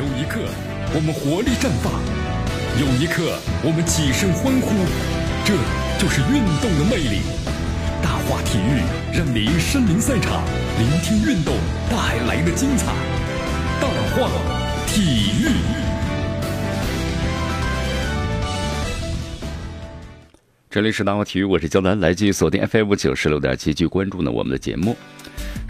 有一刻，我们活力绽放；有一刻，我们起身欢呼。这就是运动的魅力。大话体育让您身临赛场，聆听运动带来的精彩。大话体育。这里是大话体育，我是焦楠，来自锁定 FM 九十六点七，继续关注呢我们的节目。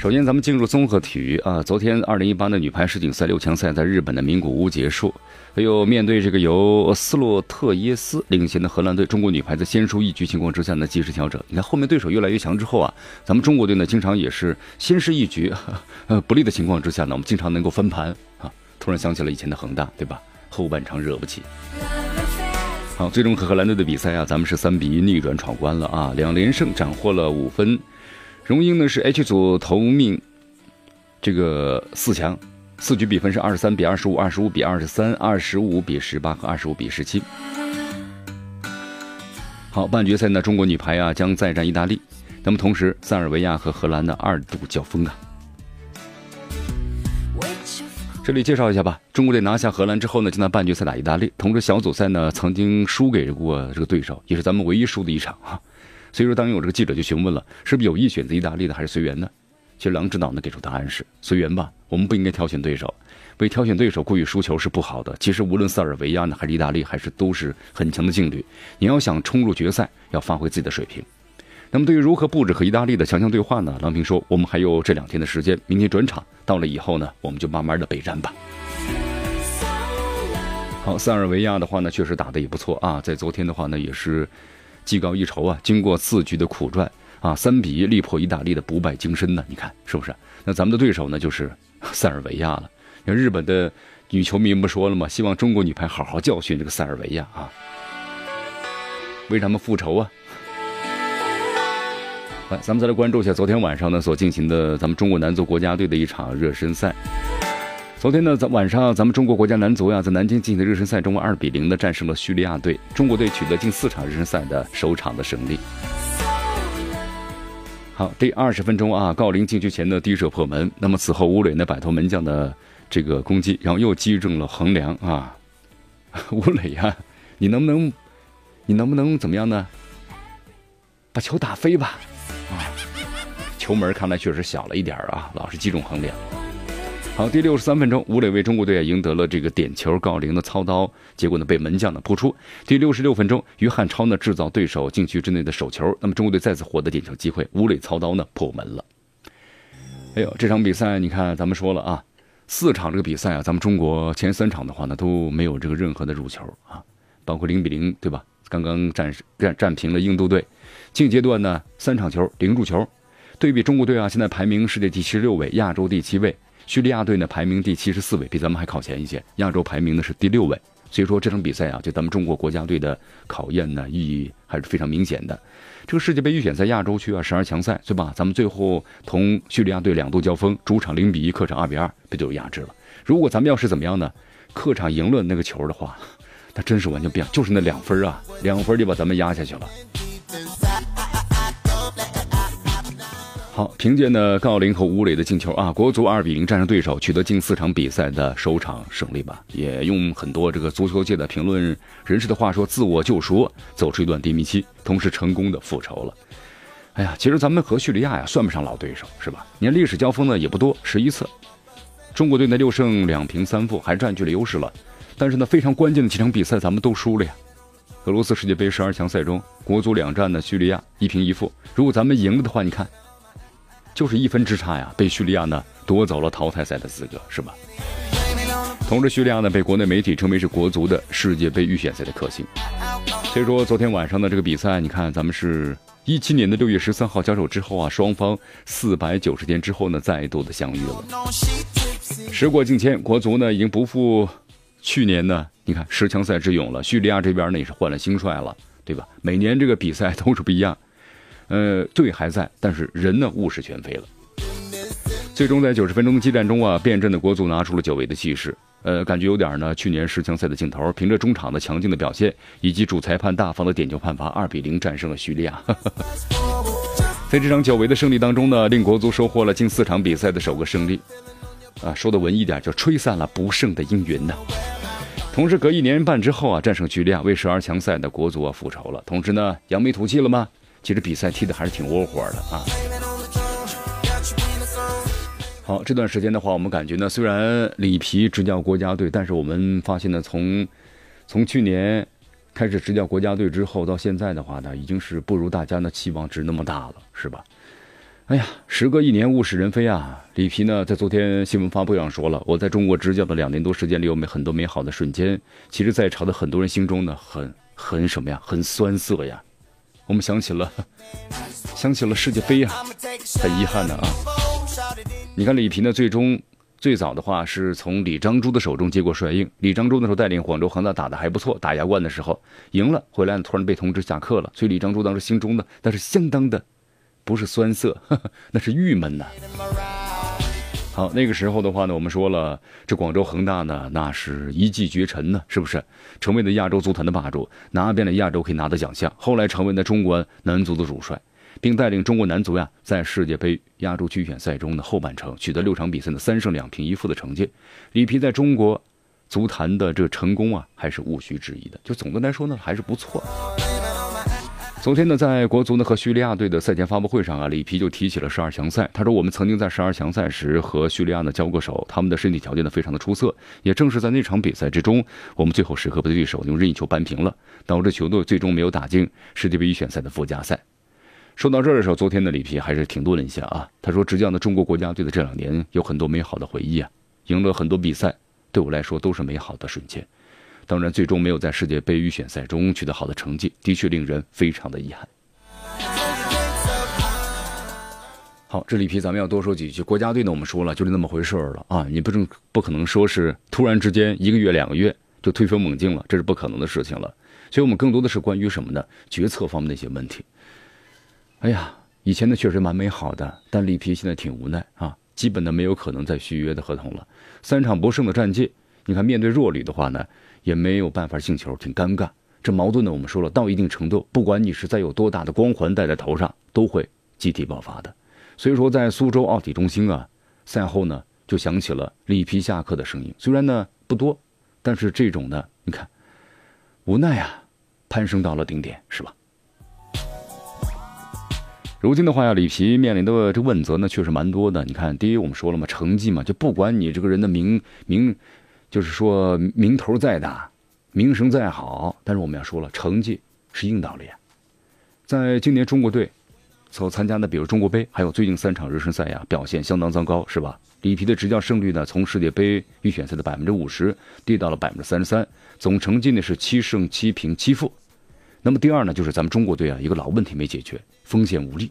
首先，咱们进入综合体育啊。昨天，二零一八的女排世锦赛六强赛在日本的名古屋结束。还有面对这个由斯洛特耶斯领衔的荷兰队，中国女排在先输一局情况之下呢，及时调整。你看后面对手越来越强之后啊，咱们中国队呢，经常也是先失一局，呃，不利的情况之下呢，我们经常能够翻盘啊。突然想起了以前的恒大，对吧？后半场惹不起。好，最终和荷兰队的比赛啊，咱们是三比一逆转闯关了啊，两连胜斩获了五分。荣膺呢是 H 组头名，这个四强，四局比分是二十三比二十五、二十五比二十三、二十五比十八和二十五比十七。好，半决赛呢，中国女排啊将再战意大利。那么同时，塞尔维亚和荷兰的二度交锋啊。这里介绍一下吧，中国队拿下荷兰之后呢，就在半决赛打意大利。同时，小组赛呢曾经输给过这个对手，也是咱们唯一输的一场啊。所以说，当有这个记者就询问了，是不是有意选择意大利的，还是随缘呢？其实郎指导呢给出答案是随缘吧。我们不应该挑选对手，为挑选对手故意输球是不好的。其实无论塞尔维亚呢，还是意大利，还是都是很强的劲旅。你要想冲入决赛，要发挥自己的水平。那么对于如何布置和意大利的强强对话呢？郎平说，我们还有这两天的时间，明天转场到了以后呢，我们就慢慢的备战吧。好，塞尔维亚的话呢，确实打的也不错啊，在昨天的话呢，也是。技高一筹啊！经过四局的苦战啊，三比一力破意大利的不败金身呢。你看是不是？那咱们的对手呢，就是 塞尔维亚了。像日本的女球迷不说了吗？希望中国女排好好教训这个塞尔维亚啊，为他们复仇啊！来，咱们再来关注一下昨天晚上呢所进行的咱们中国男足国家队的一场热身赛。昨天呢，在晚上，咱们中国国家男足呀，在南京进行的热身赛中，二比零的战胜了叙利亚队。中国队取得近四场热身赛的首场的胜利。好，第二十分钟啊，郜林禁区前的低射破门。那么此后，吴磊呢摆脱门将的这个攻击，然后又击中了横梁啊。吴磊呀，你能不能，你能不能怎么样呢？把球打飞吧。啊，球门看来确实小了一点啊，老是击中横梁。好，第六十三分钟，吴磊为中国队赢得了这个点球，郜林的操刀，结果呢被门将呢扑出。第六十六分钟，于汉超呢制造对手禁区之内的手球，那么中国队再次获得点球机会，吴磊操刀呢破门了。哎呦，这场比赛你看，咱们说了啊，四场这个比赛啊，咱们中国前三场的话呢都没有这个任何的入球啊，包括零比零对吧？刚刚战战战平了印度队，近阶段呢三场球零入球，对比中国队啊，现在排名世界第七十六位，亚洲第七位。叙利亚队呢排名第七十四位，比咱们还靠前一些。亚洲排名呢是第六位，所以说这场比赛啊，对咱们中国国家队的考验呢意义还是非常明显的。这个世界杯预选赛亚洲区啊十二强赛，对吧？咱们最后同叙利亚队两度交锋，主场零比一，客场二比二，不就是压制了？如果咱们要是怎么样呢？客场赢了那个球的话，那真是完全不一样，就是那两分啊，两分就把咱们压下去了。好，凭借呢郜林和吴磊的进球啊，国足二比零战胜对手，取得近四场比赛的首场胜利吧。也用很多这个足球界的评论人士的话说，自我救赎，走出一段低迷期，同时成功的复仇了。哎呀，其实咱们和叙利亚呀算不上老对手，是吧？你看历史交锋呢也不多，十一次，中国队呢六胜两平三负，还占据了优势了。但是呢非常关键的几场比赛咱们都输了呀。俄罗斯世界杯十二强赛中，国足两战呢叙利亚一平一负，如果咱们赢了的话，你看。就是一分之差呀，被叙利亚呢夺走了淘汰赛的资格，是吧？同时，叙利亚呢被国内媒体称为是国足的世界杯预选赛的克星。所以说，昨天晚上的这个比赛，你看咱们是一七年的六月十三号交手之后啊，双方四百九十天之后呢再度的相遇了。时过境迁，国足呢已经不复去年呢，你看十强赛之勇了。叙利亚这边呢也是换了新帅了，对吧？每年这个比赛都是不一样。呃，队还在，但是人呢物是全非了。最终在九十分钟的激战中啊，变阵的国足拿出了久违的气势，呃，感觉有点呢去年十强赛的劲头。凭着中场的强劲的表现，以及主裁判大方的点球判罚，二比零战胜了叙利亚。在这场久违的胜利当中呢，令国足收获了近四场比赛的首个胜利。啊，说的文艺点，就吹散了不胜的阴云呢。同时，隔一年半之后啊，战胜叙利亚，为十二强赛的国足啊复仇了。同时呢，扬眉吐气了吗？其实比赛踢的还是挺窝火的啊。好，这段时间的话，我们感觉呢，虽然里皮执教国家队，但是我们发现呢，从从去年开始执教国家队之后，到现在的话呢，已经是不如大家的期望值那么大了，是吧？哎呀，时隔一年，物是人非啊！里皮呢，在昨天新闻发布会上说了，我在中国执教的两年多时间里，有美很多美好的瞬间。其实，在场的很多人心中呢，很很什么呀？很酸涩呀。我们想起了，想起了世界杯啊，很遗憾的啊。你看李平呢，最终最早的话是从李章洙的手中接过帅印。李章洙那时候带领广州恒大打的还不错，打亚冠的时候赢了，回来突然被通知下课了，所以李章洙当时心中呢那是相当的，不是酸涩，那是郁闷呐。好，那个时候的话呢，我们说了，这广州恒大呢，那是一骑绝尘呢，是不是？成为了亚洲足坛的霸主，拿遍了亚洲可以拿的奖项，后来成为了中国男足的主帅。并带领中国男足呀，在世界杯亚洲区预选赛中的后半程取得六场比赛的三胜两平一负的成绩。里皮在中国足坛的这成功啊，还是毋需质疑的。就总的来说呢，还是不错。昨天呢，在国足呢和叙利亚队的赛前发布会上啊，里皮就提起了十二强赛。他说：“我们曾经在十二强赛时和叙利亚呢交过手，他们的身体条件呢非常的出色。也正是在那场比赛之中，我们最后时刻被对手用任意球扳平了，导致球队最终没有打进世界杯预选赛的附加赛。”说到这儿的时候，昨天的里皮还是停顿了一下啊。他说：“执教的中国国家队的这两年有很多美好的回忆啊，赢了很多比赛，对我来说都是美好的瞬间。当然，最终没有在世界杯预选赛中取得好的成绩，的确令人非常的遗憾。”好，这里皮咱们要多说几句。国家队呢，我们说了就是那么回事儿了啊，你不正不可能说是突然之间一个月两个月就退风猛进了，这是不可能的事情了。所以我们更多的是关于什么呢？决策方面的一些问题。哎呀，以前呢确实蛮美好的，但里皮现在挺无奈啊，基本的没有可能再续约的合同了。三场不胜的战绩，你看面对弱旅的话呢，也没有办法进球，挺尴尬。这矛盾呢，我们说了，到一定程度，不管你是再有多大的光环戴在头上，都会集体爆发的。所以说，在苏州奥体中心啊，赛后呢就响起了里皮下课的声音，虽然呢不多，但是这种呢，你看，无奈啊，攀升到了顶点，是吧？如今的话呀，里皮面临的这问责呢，确实蛮多的。你看，第一，我们说了嘛，成绩嘛，就不管你这个人的名名，就是说名头再大，名声再好，但是我们要说了，成绩是硬道理。在今年中国队所参加的，比如中国杯，还有最近三场热身赛呀，表现相当糟糕，是吧？里皮的执教胜率呢，从世界杯预选赛的百分之五十跌到了百分之三十三，总成绩呢是七胜七平七负。那么第二呢，就是咱们中国队啊，一个老问题没解决，锋线无力，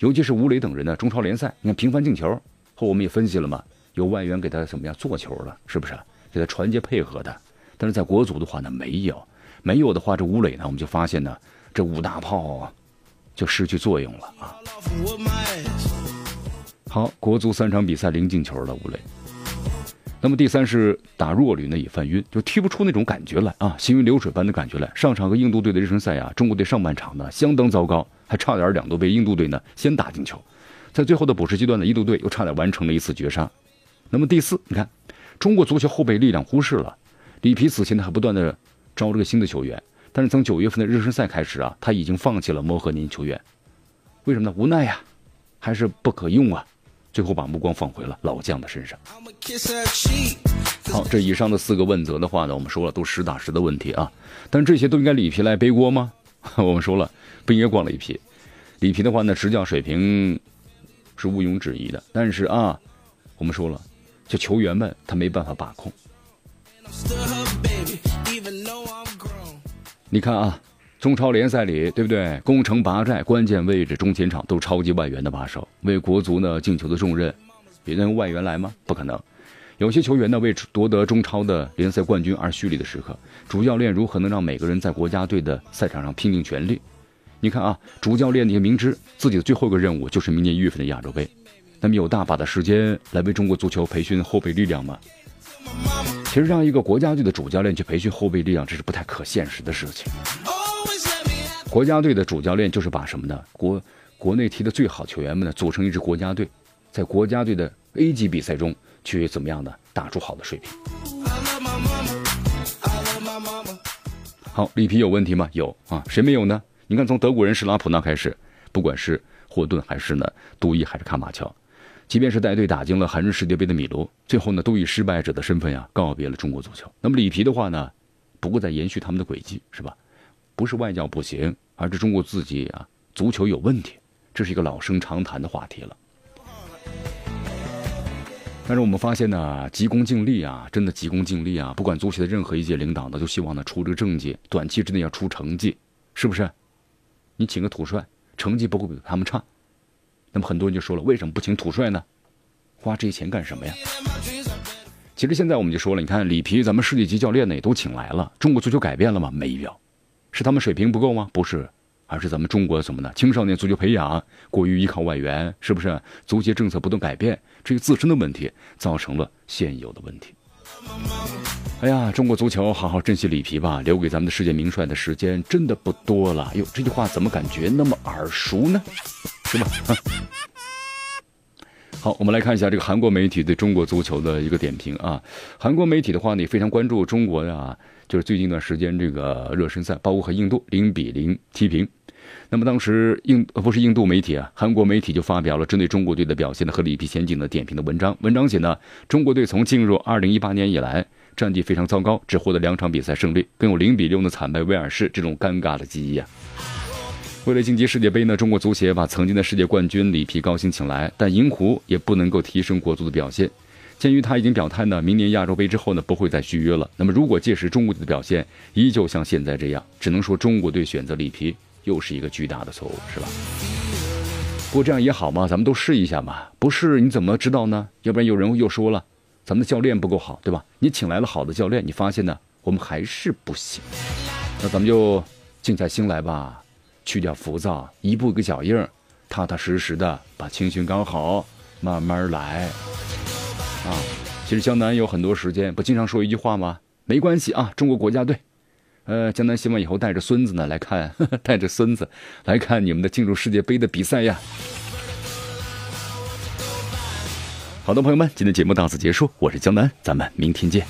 尤其是吴磊等人呢，中超联赛你看频繁进球，后我们也分析了嘛，有外援给他怎么样做球了，是不是？给他传接配合的，但是在国足的话呢，没有，没有的话，这吴磊呢，我们就发现呢，这五大炮就失去作用了啊。好，国足三场比赛零进球了，吴磊。那么第三是打弱旅呢也犯晕，就踢不出那种感觉来啊，行云流水般的感觉来。上场和印度队的热身赛啊，中国队上半场呢相当糟糕，还差点两度被印度队呢先打进球，在最后的补时阶段呢，印度队又差点完成了一次绝杀。那么第四，你看中国足球后备力量忽视了，里皮此前呢还不断的招这个新的球员，但是从九月份的热身赛开始啊，他已经放弃了磨合年轻球员，为什么呢？无奈呀，还是不可用啊。最后把目光放回了老将的身上。好，这以上的四个问责的话呢，我们说了都实打实的问题啊。但这些都应该里皮来背锅吗？我们说了不应该光里皮。里皮的话呢，执教水平是毋庸置疑的。但是啊，我们说了，就球员们他没办法把控。你看啊。中超联赛里，对不对？攻城拔寨，关键位置中前场都超级外援的把守，为国足呢进球的重任，也能用外援来吗？不可能。有些球员呢为夺得中超的联赛冠军而蓄力的时刻，主教练如何能让每个人在国家队的赛场上拼尽全力？你看啊，主教练也明知自己的最后一个任务就是明年一月份的亚洲杯，那么有大把的时间来为中国足球培训后备力量吗？其实让一个国家队的主教练去培训后备力量，这是不太可现实的事情。国家队的主教练就是把什么呢？国国内踢的最好球员们呢组成一支国家队，在国家队的 A 级比赛中去怎么样的打出好的水平。好，里皮有问题吗？有啊，谁没有呢？你看，从德国人施拉普纳开始，不管是霍顿还是呢杜伊还是卡马乔，即便是带队打进了韩日世界杯的米卢，最后呢都以失败者的身份呀告别了中国足球。那么里皮的话呢，不过在延续他们的轨迹，是吧？不是外教不行，而是中国自己啊足球有问题，这是一个老生常谈的话题了。但是我们发现呢，急功近利啊，真的急功近利啊！不管足协的任何一届领导呢，都希望呢出这个政绩，短期之内要出成绩，是不是？你请个土帅，成绩不会比他们差。那么很多人就说了，为什么不请土帅呢？花这些钱干什么呀？其实现在我们就说了，你看里皮，咱们世界级教练呢也都请来了，中国足球改变了吗？没有，是他们水平不够吗？不是。而是咱们中国什么呢？青少年足球培养过于依靠外援，是不是？足协政策不断改变，这个自身的问题造成了现有的问题。哎呀，中国足球好好珍惜里皮吧，留给咱们的世界名帅的时间真的不多了。哟，这句话怎么感觉那么耳熟呢？好，我们来看一下这个韩国媒体对中国足球的一个点评啊。韩国媒体的话呢，也非常关注中国呀。就是最近一段时间，这个热身赛，包括和印度零比零踢平。那么当时印不是印度媒体啊，韩国媒体就发表了针对中国队的表现呢和里皮前景的点评的文章。文章写呢，中国队从进入2018年以来，战绩非常糟糕，只获得两场比赛胜利，更有零比六的惨败威尔士这种尴尬的记忆啊。为了晋级世界杯呢，中国足协把曾经的世界冠军里皮高薪请来，但银狐也不能够提升国足的表现。鉴于他已经表态呢，明年亚洲杯之后呢不会再续约了。那么如果届时中国队的表现依旧像现在这样，只能说中国队选择里皮又是一个巨大的错误，是吧？不过这样也好嘛，咱们都试一下嘛。不试你怎么知道呢？要不然有人又说了，咱们的教练不够好，对吧？你请来了好的教练，你发现呢，我们还是不行。那咱们就静下心来吧，去掉浮躁，一步一个脚印踏踏实实的把青训搞好，慢慢来。啊，其实江南有很多时间，不经常说一句话吗？没关系啊，中国国家队，呃，江南希望以后带着孙子呢来看，带着孙子来看你们的进入世界杯的比赛呀。好的，朋友们，今天节目到此结束，我是江南，咱们明天见。